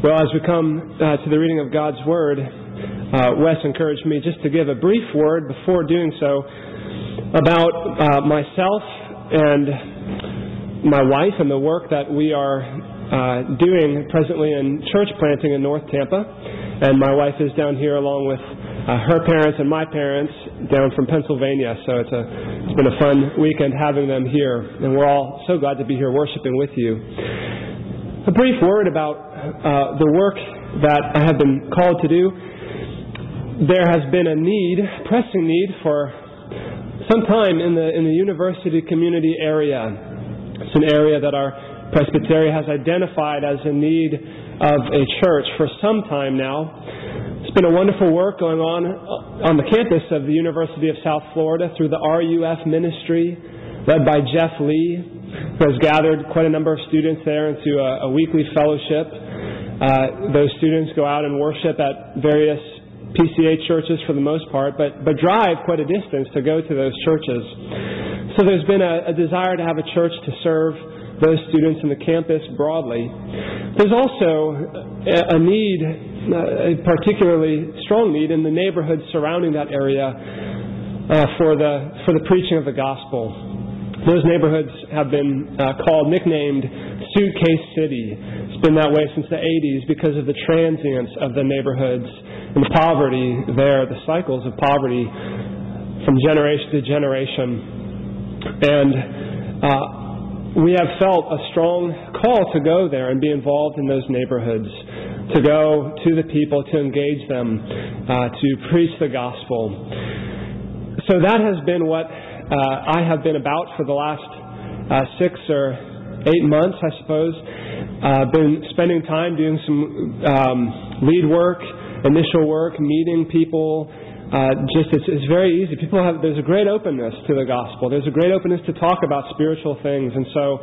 Well, as we come uh, to the reading of God's Word, uh, Wes encouraged me just to give a brief word before doing so about uh, myself and my wife and the work that we are uh, doing presently in church planting in North Tampa. And my wife is down here along with uh, her parents and my parents down from Pennsylvania. So it's, a, it's been a fun weekend having them here. And we're all so glad to be here worshiping with you. A brief word about uh, the work that I have been called to do, there has been a need, pressing need, for some time in the in the university community area. It's an area that our presbytery has identified as a need of a church for some time now. It's been a wonderful work going on uh, on the campus of the University of South Florida through the RUF ministry led by Jeff Lee, who has gathered quite a number of students there into a, a weekly fellowship uh, those students go out and worship at various PCA churches for the most part, but, but drive quite a distance to go to those churches. So there's been a, a desire to have a church to serve those students in the campus broadly. There's also a, need, a particularly strong need, in the neighborhood surrounding that area uh, for, the, for the preaching of the gospel. Those neighborhoods have been uh, called, nicknamed Suitcase City It's been that way since the 80s because of the transience of the neighborhoods and the poverty there, the cycles of poverty from generation to generation. And uh, we have felt a strong call to go there and be involved in those neighborhoods, to go to the people, to engage them, uh, to preach the gospel. So that has been what uh, I have been about for the last uh, six or eight months, I suppose. Uh, been spending time doing some um, lead work, initial work, meeting people. Uh, just it's, it's very easy. People have there's a great openness to the gospel. There's a great openness to talk about spiritual things, and so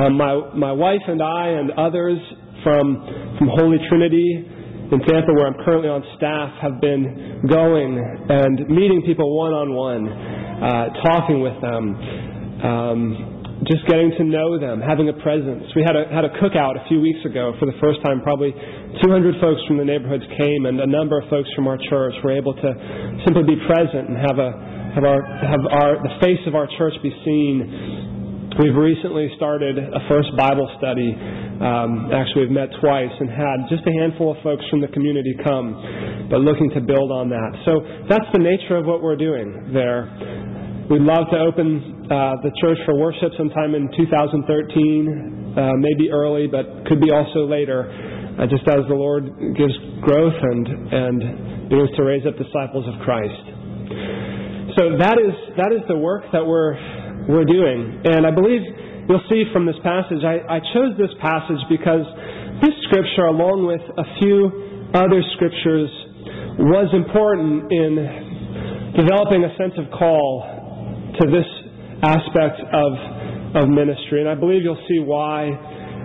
um, my my wife and I and others from from Holy Trinity in Tampa, where I'm currently on staff, have been going and meeting people one on one, talking with them. Um, just getting to know them, having a presence. We had a had a cookout a few weeks ago for the first time. Probably 200 folks from the neighborhoods came, and a number of folks from our church were able to simply be present and have a have our have our the face of our church be seen. We've recently started a first Bible study. Um, actually, we've met twice and had just a handful of folks from the community come, but looking to build on that. So that's the nature of what we're doing there. We'd love to open uh, the church for worship sometime in 2013, uh, maybe early, but could be also later, uh, just as the Lord gives growth and, and begins to raise up disciples of Christ. So that is, that is the work that we're, we're doing. And I believe you'll see from this passage, I, I chose this passage because this scripture, along with a few other scriptures, was important in developing a sense of call to this aspect of, of ministry. And I believe you'll see why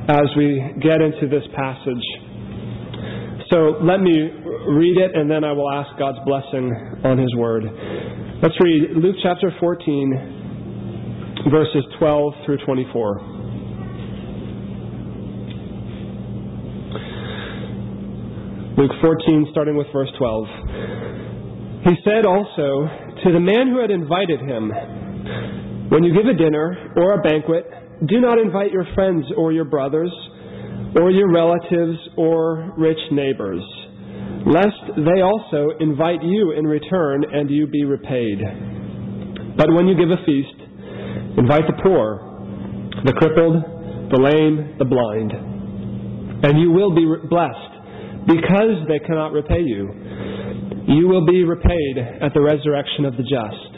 as we get into this passage. So let me read it, and then I will ask God's blessing on His Word. Let's read Luke chapter 14, verses 12 through 24. Luke 14, starting with verse 12. He said also to the man who had invited him, when you give a dinner or a banquet, do not invite your friends or your brothers or your relatives or rich neighbors, lest they also invite you in return and you be repaid. But when you give a feast, invite the poor, the crippled, the lame, the blind, and you will be blessed because they cannot repay you. You will be repaid at the resurrection of the just.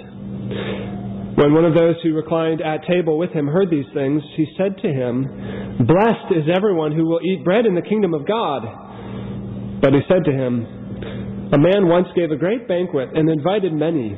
When one of those who reclined at table with him heard these things, he said to him, Blessed is everyone who will eat bread in the kingdom of God. But he said to him, A man once gave a great banquet and invited many.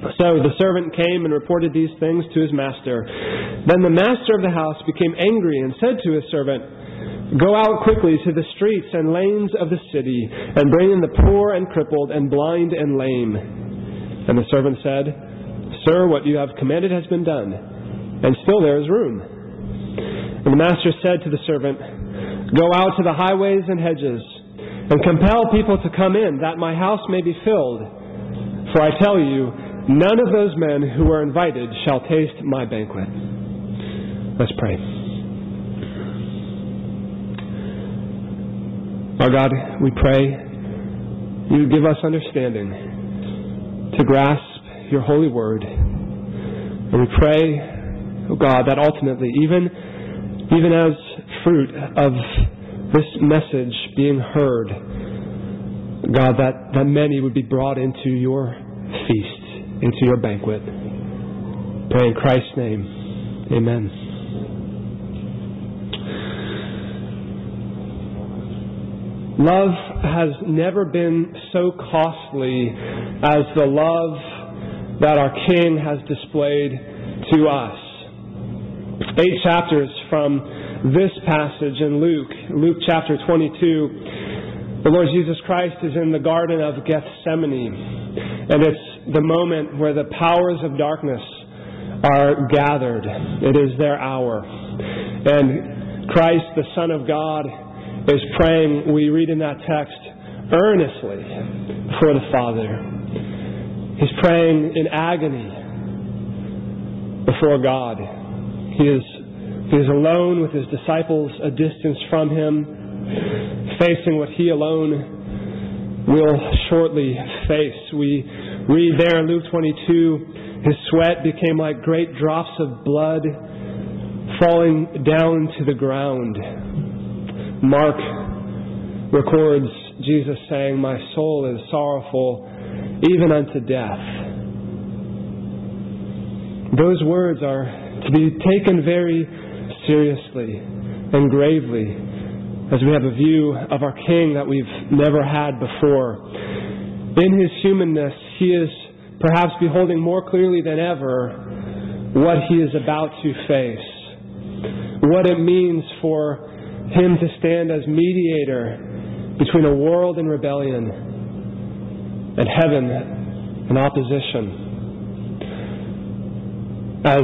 So the servant came and reported these things to his master. Then the master of the house became angry and said to his servant, Go out quickly to the streets and lanes of the city, and bring in the poor and crippled, and blind and lame. And the servant said, Sir, what you have commanded has been done, and still there is room. And the master said to the servant, Go out to the highways and hedges, and compel people to come in, that my house may be filled. For I tell you, None of those men who were invited shall taste my banquet. Let's pray. Our God, we pray you give us understanding to grasp your holy word. And we pray, oh God, that ultimately, even, even as fruit of this message being heard, God, that, that many would be brought into your feast into your banquet. Pray in Christ's name. Amen. Love has never been so costly as the love that our King has displayed to us. Eight chapters from this passage in Luke, Luke chapter 22, the Lord Jesus Christ is in the Garden of Gethsemane, and it's the moment where the powers of darkness are gathered. It is their hour. And Christ, the Son of God, is praying, we read in that text, earnestly for the Father. He's praying in agony before God. He is, he is alone with his disciples, a distance from him, facing what he alone will shortly face. We read there in Luke 22, his sweat became like great drops of blood falling down to the ground. Mark records Jesus saying, My soul is sorrowful even unto death. Those words are to be taken very seriously and gravely as we have a view of our King that we've never had before. In his humanness, he is perhaps beholding more clearly than ever what he is about to face, what it means for him to stand as mediator between a world in rebellion and heaven in opposition. As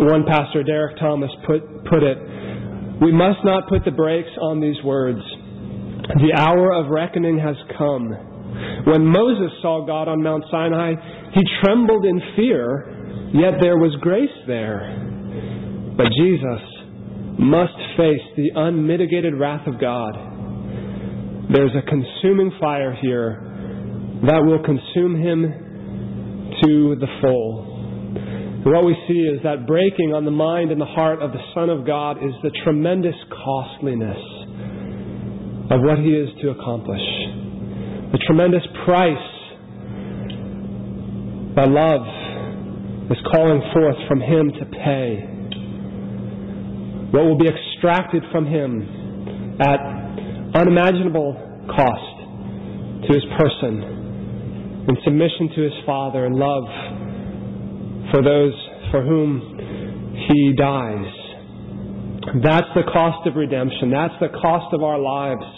one pastor, Derek Thomas, put, put it, we must not put the brakes on these words. The hour of reckoning has come when Moses saw God on Mount Sinai, he trembled in fear, yet there was grace there. But Jesus must face the unmitigated wrath of God. There's a consuming fire here that will consume him to the full. what we see is that breaking on the mind and the heart of the Son of God is the tremendous costliness of what he is to accomplish the tremendous price that love is calling forth from Him to pay. What will be extracted from Him at unimaginable cost to His person in submission to His Father and love for those for whom He dies. That's the cost of redemption. That's the cost of our lives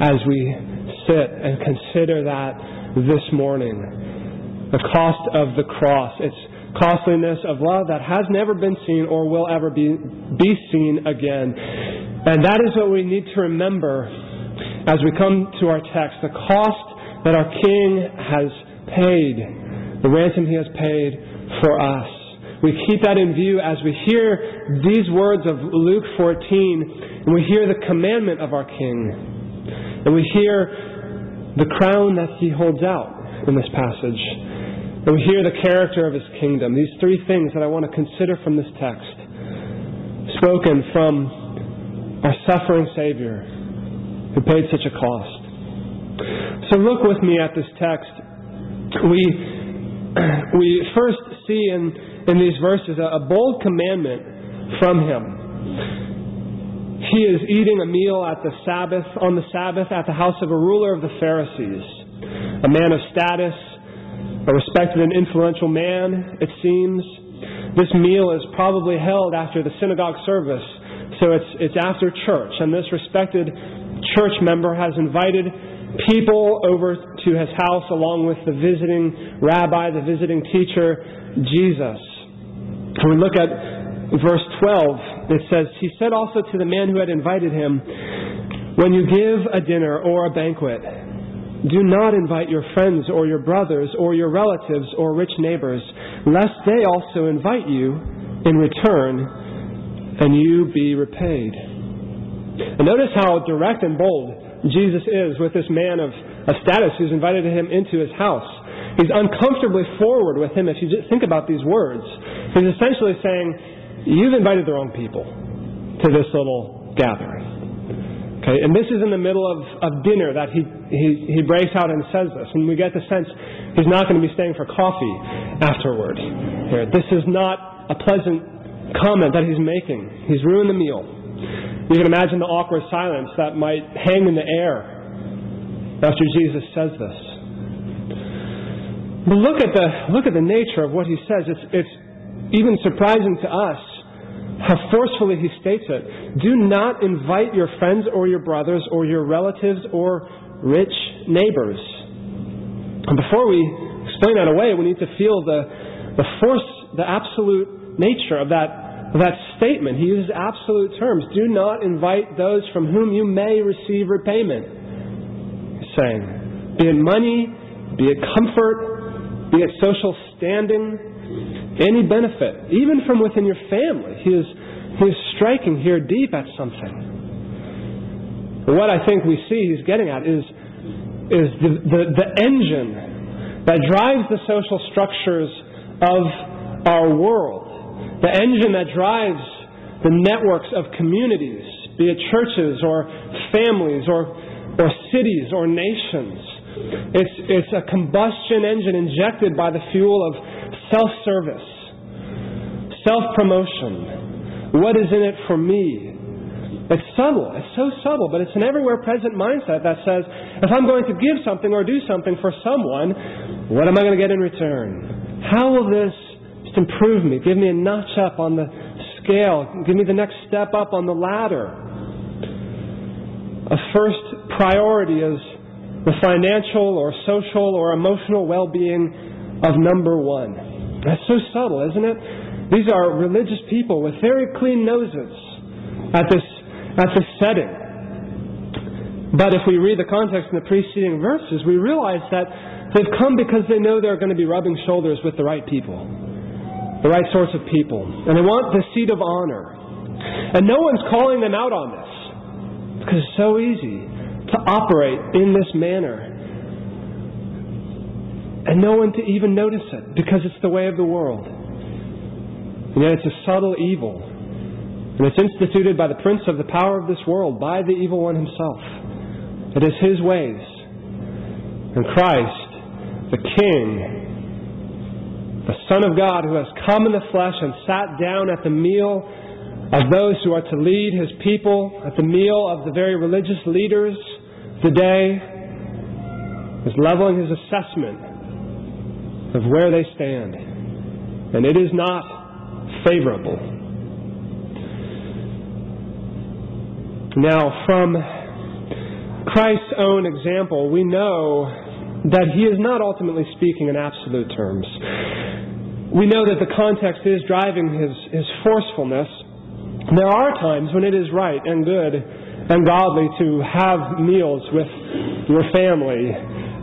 as we sit and consider that this morning. The cost of the cross. Its costliness of love that has never been seen or will ever be, be seen again. And that is what we need to remember as we come to our text. The cost that our King has paid, the ransom he has paid for us. We keep that in view as we hear these words of Luke 14 and we hear the commandment of our King. And we hear the crown that he holds out in this passage. And we hear the character of his kingdom. These three things that I want to consider from this text, spoken from our suffering Savior who paid such a cost. So look with me at this text. We, we first see in, in these verses a, a bold commandment from him. He is eating a meal at the Sabbath, on the Sabbath, at the house of a ruler of the Pharisees, a man of status, a respected and influential man, it seems. This meal is probably held after the synagogue service, so it's, it's after church, and this respected church member has invited people over to his house along with the visiting rabbi, the visiting teacher, Jesus. When we look at verse 12, it says, He said also to the man who had invited him, When you give a dinner or a banquet, do not invite your friends or your brothers or your relatives or rich neighbors, lest they also invite you in return and you be repaid. And notice how direct and bold Jesus is with this man of, of status who's invited him into his house. He's uncomfortably forward with him if you just think about these words. He's essentially saying, You've invited the wrong people to this little gathering. Okay, and this is in the middle of, of dinner that he, he, he breaks out and says this. And we get the sense he's not going to be staying for coffee afterward. Here. This is not a pleasant comment that he's making. He's ruined the meal. You can imagine the awkward silence that might hang in the air after Jesus says this. But look at the, look at the nature of what he says. It's, it's even surprising to us how forcefully he states it. Do not invite your friends or your brothers or your relatives or rich neighbors. And before we explain that away, we need to feel the, the force, the absolute nature of that that statement. He uses absolute terms. Do not invite those from whom you may receive repayment. He's saying, be it money, be it comfort, be it social standing, any benefit, even from within your family. He is, he is striking here deep at something. What I think we see he's getting at is, is the, the, the engine that drives the social structures of our world the engine that drives the networks of communities, be it churches or families or, or cities or nations. It's, it's a combustion engine injected by the fuel of self service, self promotion. What is in it for me? It's subtle. It's so subtle, but it's an everywhere present mindset that says, if I'm going to give something or do something for someone, what am I going to get in return? How will this just improve me. Give me a notch up on the scale. Give me the next step up on the ladder. A first priority is the financial or social or emotional well being of number one. That's so subtle, isn't it? These are religious people with very clean noses at this, at this setting. But if we read the context in the preceding verses, we realize that they've come because they know they're going to be rubbing shoulders with the right people the right sorts of people. And they want the seat of honor. And no one's calling them out on this because it's so easy to operate in this manner. And no one to even notice it because it's the way of the world. And yet it's a subtle evil. And it's instituted by the prince of the power of this world, by the evil one himself. It is his ways. And Christ, the King, the Son of God who has come in the flesh and sat down at the meal of those who are to lead his people, at the meal of the very religious leaders today, is leveling his assessment of where they stand. And it is not favorable. Now, from Christ's own example, we know that he is not ultimately speaking in absolute terms we know that the context is driving his, his forcefulness. There are times when it is right and good and godly to have meals with your family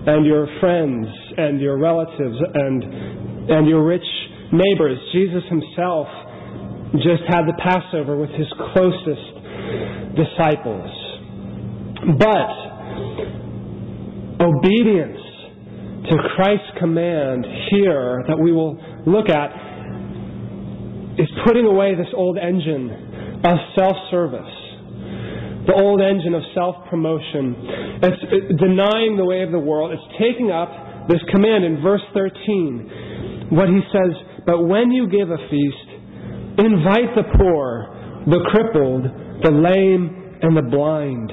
and your friends and your relatives and, and your rich neighbors. Jesus himself just had the Passover with his closest disciples. But obedience to Christ's command here that we will look at is putting away this old engine of self service, the old engine of self promotion. It's denying the way of the world. It's taking up this command in verse 13. What he says, but when you give a feast, invite the poor the crippled, the lame, and the blind.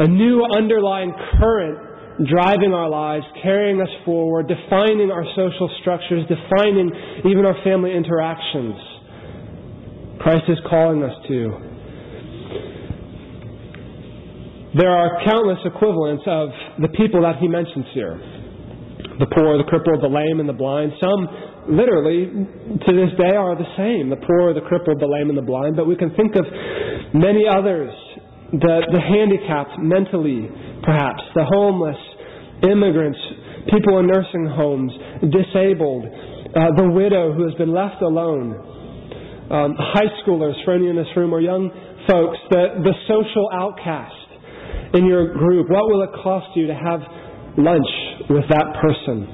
A new underlying current driving our lives, carrying us forward, defining our social structures, defining even our family interactions. Christ is calling us to. There are countless equivalents of the people that he mentions here the poor, the crippled, the lame, and the blind. Some literally to this day are the same. The poor, the crippled, the lame, and the blind. But we can think of many others. The, the handicapped mentally, perhaps, the homeless, immigrants, people in nursing homes, disabled, uh, the widow who has been left alone, um, high schoolers for any in this room, or young folks, the, the social outcast in your group? What will it cost you to have lunch with that person?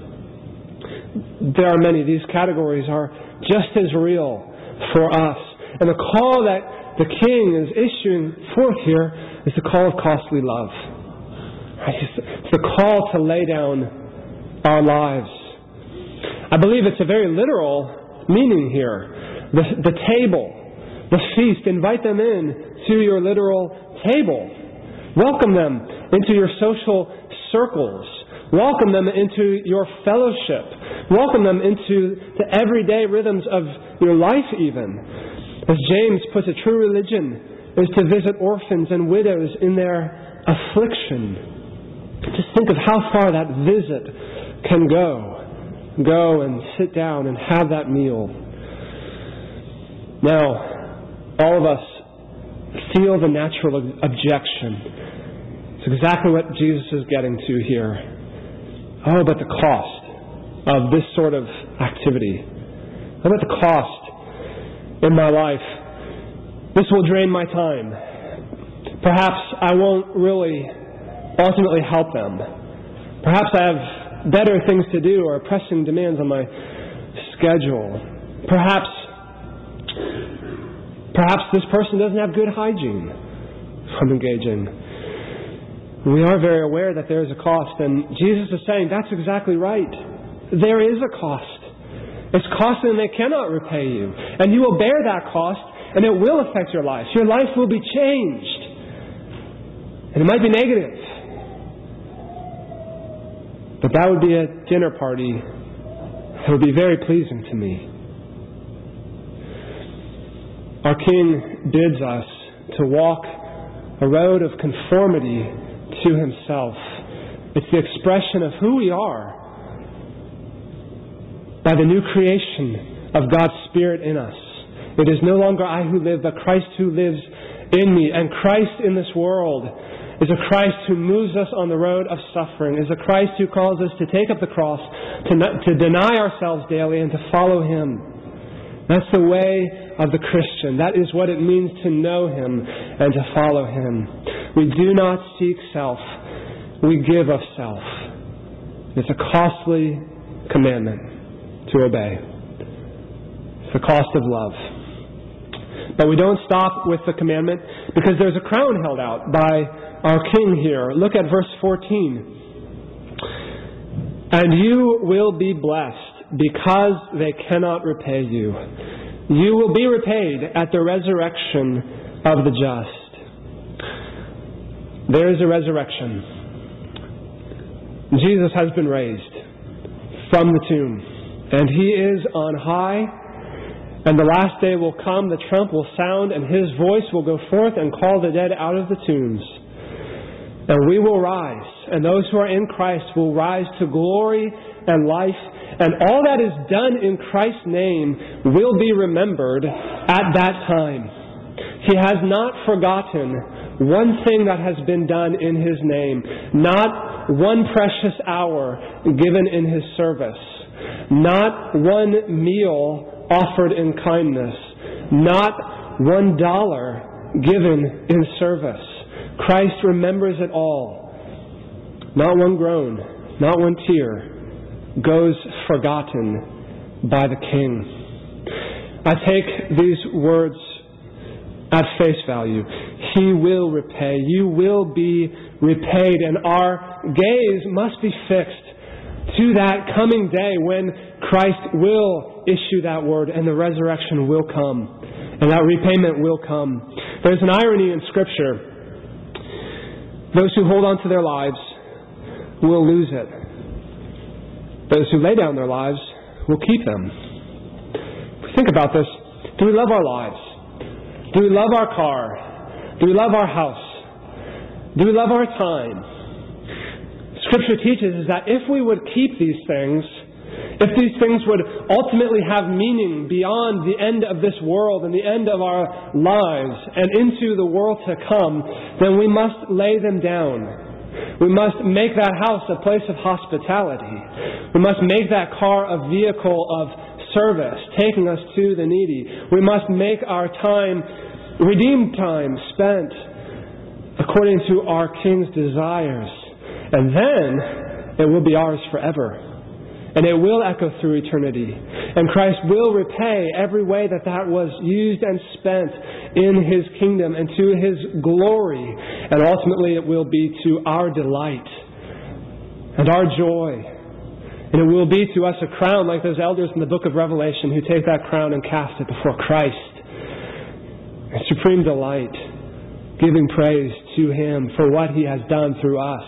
There are many. These categories are just as real for us. And the call that the King is issuing forth here is the call of costly love. It's the call to lay down our lives. I believe it's a very literal meaning here. The, the table, the feast, invite them in to your literal table. Welcome them into your social circles. Welcome them into your fellowship. Welcome them into the everyday rhythms of your life, even. As James puts it, true religion is to visit orphans and widows in their affliction. Just think of how far that visit can go. Go and sit down and have that meal. Now, all of us feel the natural objection it's exactly what Jesus is getting to here. Oh, but the cost of this sort of activity. How about the cost in my life? This will drain my time. Perhaps I won't really ultimately help them. Perhaps I have better things to do or pressing demands on my schedule. Perhaps perhaps this person doesn't have good hygiene I'm engaging. We are very aware that there is a cost, and Jesus is saying that's exactly right. There is a cost. It's costly and they cannot repay you. And you will bear that cost, and it will affect your life. Your life will be changed. And it might be negative. But that would be a dinner party that would be very pleasing to me. Our King bids us to walk a road of conformity to himself. It's the expression of who we are by the new creation of God's Spirit in us. It is no longer I who live, but Christ who lives in me. And Christ in this world is a Christ who moves us on the road of suffering, is a Christ who calls us to take up the cross, to, to deny ourselves daily, and to follow Him. That's the way of the Christian. That is what it means to know Him and to follow Him. We do not seek self, we give of self. It's a costly commandment to obey. It's the cost of love. But we don't stop with the commandment because there's a crown held out by our King here. Look at verse 14. And you will be blessed because they cannot repay you. You will be repaid at the resurrection of the just. There is a resurrection. Jesus has been raised from the tomb, and he is on high. And the last day will come, the trump will sound, and his voice will go forth and call the dead out of the tombs. And we will rise, and those who are in Christ will rise to glory and life, and all that is done in Christ's name will be remembered at that time. He has not forgotten one thing that has been done in His name, not one precious hour given in His service, not one meal offered in kindness, not one dollar given in service. Christ remembers it all. Not one groan, not one tear goes forgotten by the King. I take these words at face value. He will repay. You will be repaid. And our gaze must be fixed to that coming day when Christ will issue that word and the resurrection will come. And that repayment will come. There's an irony in Scripture. Those who hold on to their lives will lose it. Those who lay down their lives will keep them. Think about this. Do we love our lives? Do we love our car? Do we love our house? Do we love our time? Scripture teaches is that if we would keep these things, if these things would ultimately have meaning beyond the end of this world and the end of our lives and into the world to come, then we must lay them down. We must make that house a place of hospitality. We must make that car a vehicle of service, taking us to the needy. We must make our time, redeemed time, spent according to our King's desires. And then it will be ours forever. And it will echo through eternity. And Christ will repay every way that that was used and spent in His kingdom and to His glory. And ultimately, it will be to our delight and our joy. And it will be to us a crown like those elders in the book of Revelation who take that crown and cast it before Christ. A supreme delight, giving praise to Him for what He has done through us.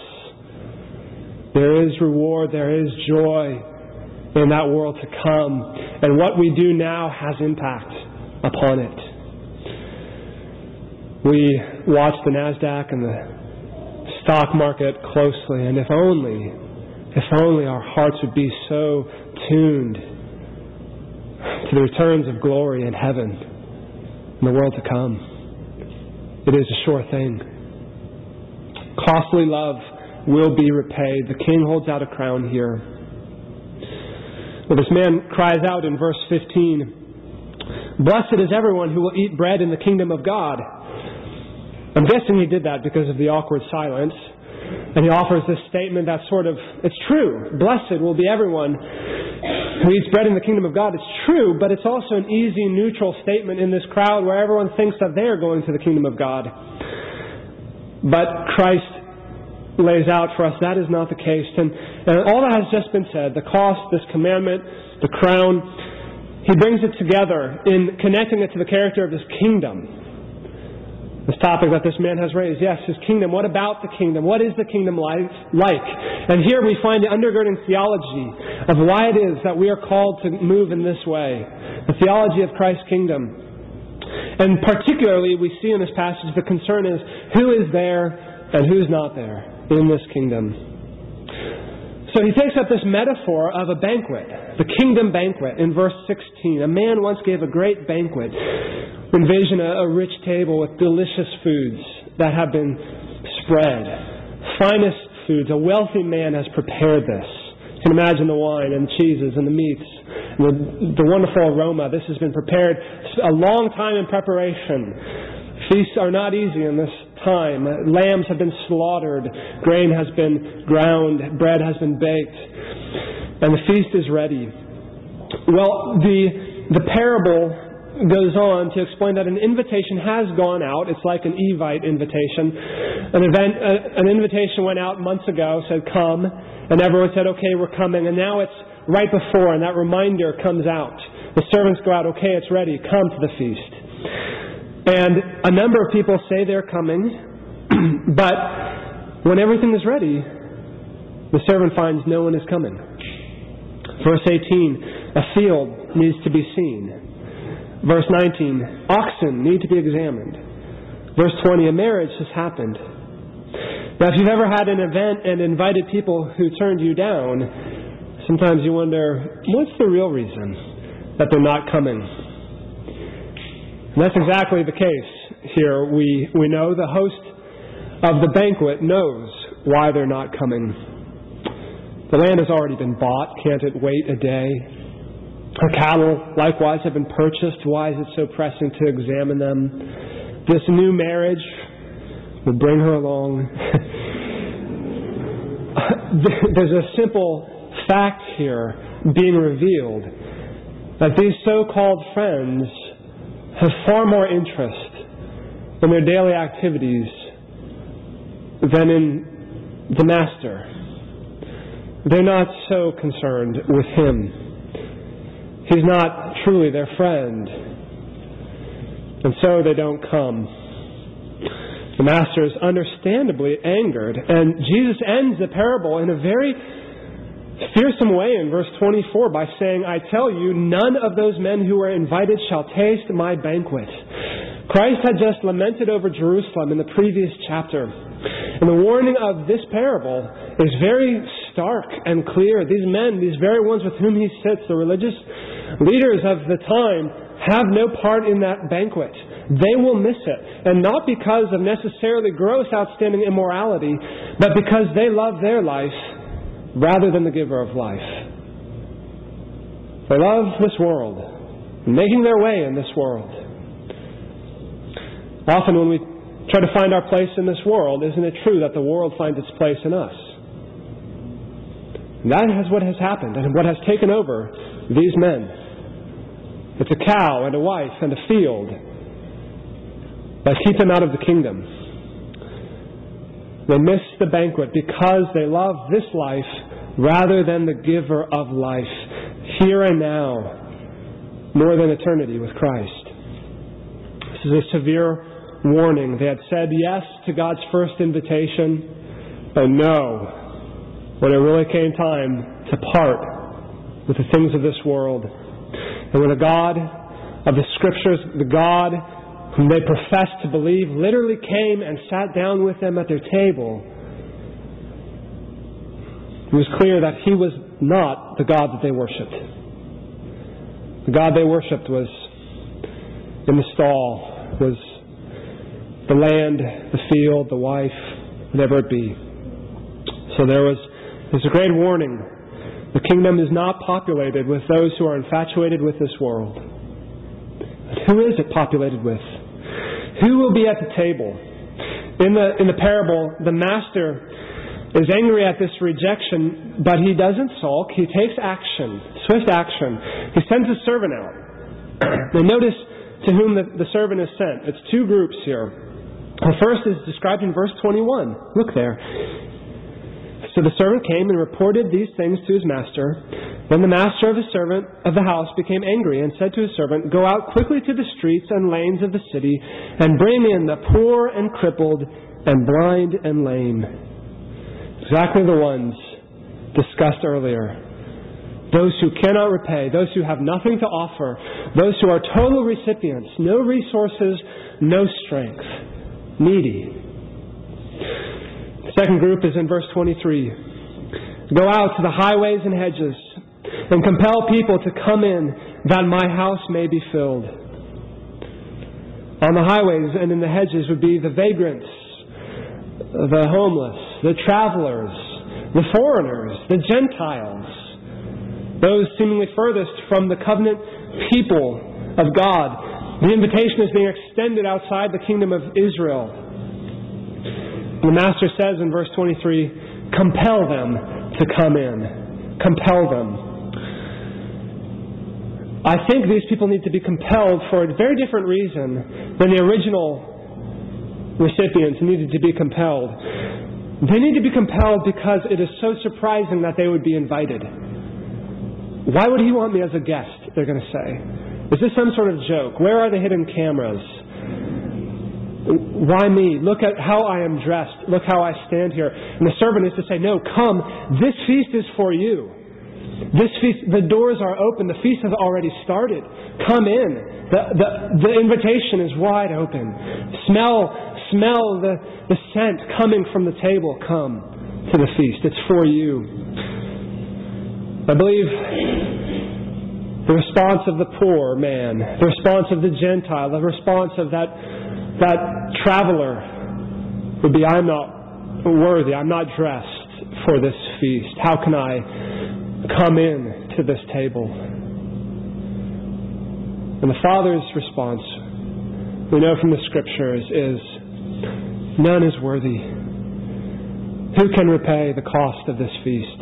There is reward, there is joy, in that world to come. And what we do now has impact upon it. We watch the NASDAQ and the stock market closely, and if only, if only our hearts would be so tuned to the returns of glory in heaven in the world to come. It is a sure thing. Costly love will be repaid. The king holds out a crown here. Well, this man cries out in verse 15, Blessed is everyone who will eat bread in the kingdom of God. I'm guessing he did that because of the awkward silence. And he offers this statement that sort of, it's true. Blessed will be everyone who eats bread in the kingdom of God. It's true, but it's also an easy, neutral statement in this crowd where everyone thinks that they are going to the kingdom of God. But Christ lays out for us that is not the case. And and all that has just been said the cost, this commandment, the crown he brings it together in connecting it to the character of his kingdom. This topic that this man has raised. Yes, his kingdom. What about the kingdom? What is the kingdom like? And here we find the undergirding theology of why it is that we are called to move in this way. The theology of Christ's kingdom. And particularly, we see in this passage the concern is who is there and who's not there in this kingdom. So he takes up this metaphor of a banquet, the kingdom banquet, in verse 16. A man once gave a great banquet. Envision a, a rich table with delicious foods that have been spread. Finest foods. A wealthy man has prepared this. You can imagine the wine and the cheeses and the meats, the, the wonderful aroma. This has been prepared a long time in preparation. Feasts are not easy in this time. Lambs have been slaughtered, grain has been ground, bread has been baked, and the feast is ready. Well, the, the parable goes on to explain that an invitation has gone out. It's like an Evite invitation. An event, uh, an invitation went out months ago, said come, and everyone said, okay, we're coming. And now it's right before, and that reminder comes out. The servants go out, okay, it's ready, come to the feast. And a number of people say they're coming, but when everything is ready, the servant finds no one is coming. Verse 18, a field needs to be seen. Verse 19, oxen need to be examined. Verse 20, a marriage has happened. Now, if you've ever had an event and invited people who turned you down, sometimes you wonder, what's the real reason that they're not coming? And that's exactly the case here. We, we know the host of the banquet knows why they're not coming. The land has already been bought. Can't it wait a day? Her cattle likewise have been purchased. Why is it so pressing to examine them? This new marriage will bring her along. There's a simple fact here being revealed that these so called friends have far more interest in their daily activities than in the Master. They're not so concerned with Him. He's not truly their friend. and so they don't come. The master is understandably angered, and Jesus ends the parable in a very fearsome way in verse 24 by saying, I tell you, none of those men who are invited shall taste my banquet. Christ had just lamented over Jerusalem in the previous chapter. And the warning of this parable is very stark and clear. These men, these very ones with whom he sits, the religious leaders of the time, have no part in that banquet. They will miss it. And not because of necessarily gross, outstanding immorality, but because they love their life rather than the giver of life. They love this world, making their way in this world. Often, when we try to find our place in this world, isn't it true that the world finds its place in us? That is what has happened and what has taken over these men. It's a cow and a wife and a field that keep them out of the kingdom. They miss the banquet because they love this life rather than the giver of life, here and now, more than eternity with Christ. This is a severe warning. They had said yes to God's first invitation, but no when it really came time to part with the things of this world. And when the God of the Scriptures, the God whom they professed to believe, literally came and sat down with them at their table, it was clear that he was not the God that they worshipped. The God they worshipped was in the stall, was the land, the field, the wife, whatever it be. So there was there's a great warning. The kingdom is not populated with those who are infatuated with this world. But who is it populated with? Who will be at the table? In the, in the parable, the master is angry at this rejection, but he doesn't sulk. He takes action, swift action. He sends a servant out. now, notice to whom the, the servant is sent. It's two groups here. The first is described in verse 21. Look there. So the servant came and reported these things to his master. Then the master of the servant of the house became angry and said to his servant, Go out quickly to the streets and lanes of the city and bring in the poor and crippled and blind and lame. Exactly the ones discussed earlier. Those who cannot repay, those who have nothing to offer, those who are total recipients, no resources, no strength, needy. Second group is in verse 23. Go out to the highways and hedges and compel people to come in that my house may be filled. On the highways and in the hedges would be the vagrants, the homeless, the travelers, the foreigners, the Gentiles, those seemingly furthest from the covenant people of God. The invitation is being extended outside the kingdom of Israel. The Master says in verse 23 compel them to come in. Compel them. I think these people need to be compelled for a very different reason than the original recipients needed to be compelled. They need to be compelled because it is so surprising that they would be invited. Why would he want me as a guest? They're going to say. Is this some sort of joke? Where are the hidden cameras? Why me? Look at how I am dressed. Look how I stand here. And the servant is to say, No, come. This feast is for you. This feast, the doors are open. The feast has already started. Come in. The, the, the invitation is wide open. Smell, smell the, the scent coming from the table. Come to the feast. It's for you. I believe the response of the poor man, the response of the Gentile, the response of that that traveler would be, I'm not worthy, I'm not dressed for this feast. How can I come in to this table? And the Father's response, we know from the Scriptures, is none is worthy. Who can repay the cost of this feast?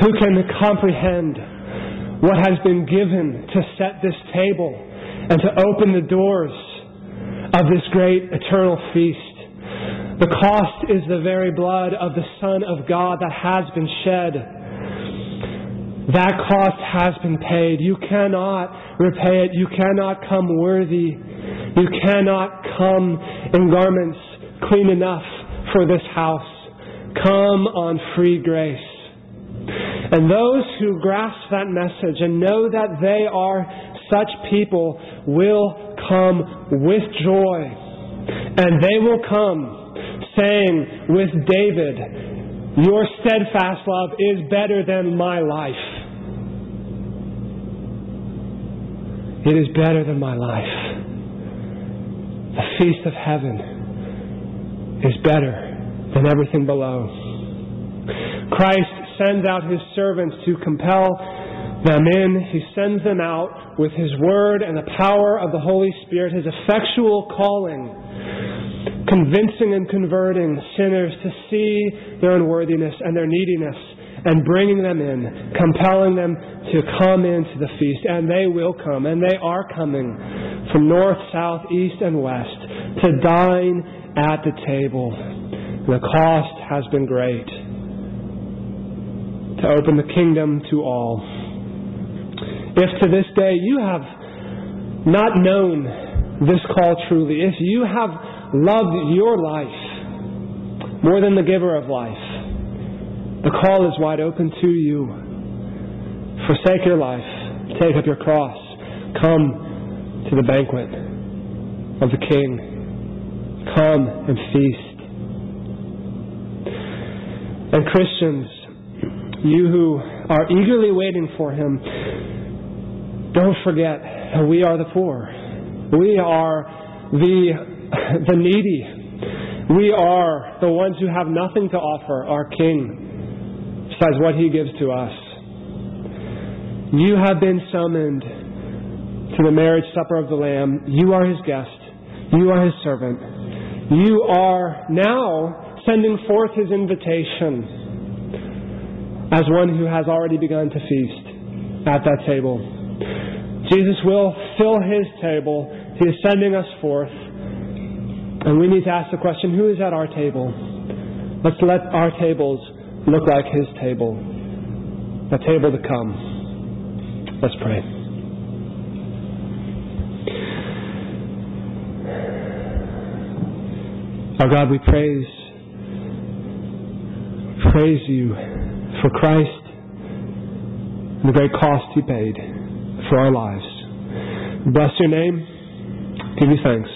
Who can comprehend what has been given to set this table and to open the doors of this great eternal feast. The cost is the very blood of the Son of God that has been shed. That cost has been paid. You cannot repay it. You cannot come worthy. You cannot come in garments clean enough for this house. Come on free grace. And those who grasp that message and know that they are such people will come with joy. And they will come saying with David, Your steadfast love is better than my life. It is better than my life. The feast of heaven is better than everything below. Christ sends out his servants to compel them in. He sends them out with his word and the power of the Holy Spirit, his effectual calling, convincing and converting sinners to see their unworthiness and their neediness and bringing them in, compelling them to come into the feast. And they will come, and they are coming from north, south, east, and west to dine at the table. The cost has been great to open the kingdom to all. If to this day you have not known this call truly, if you have loved your life more than the giver of life, the call is wide open to you. Forsake your life, take up your cross, come to the banquet of the King, come and feast. And Christians, you who are eagerly waiting for Him, don't forget we are the poor. We are the, the needy. We are the ones who have nothing to offer our King besides what He gives to us. You have been summoned to the marriage supper of the Lamb. You are His guest. You are His servant. You are now sending forth his invitation as one who has already begun to feast at that table. Jesus will fill his table. He is sending us forth. And we need to ask the question who is at our table? Let's let our tables look like his table, a table to come. Let's pray. Our God, we praise praise you for Christ and the great cost he paid for our lives. Bless your name. Give you thanks.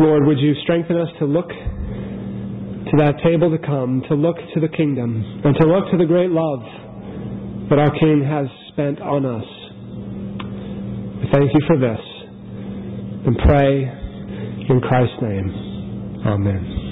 Lord, would you strengthen us to look to that table to come, to look to the kingdom, and to look to the great love that our King has spent on us. We thank you for this and pray in Christ's name. Amen.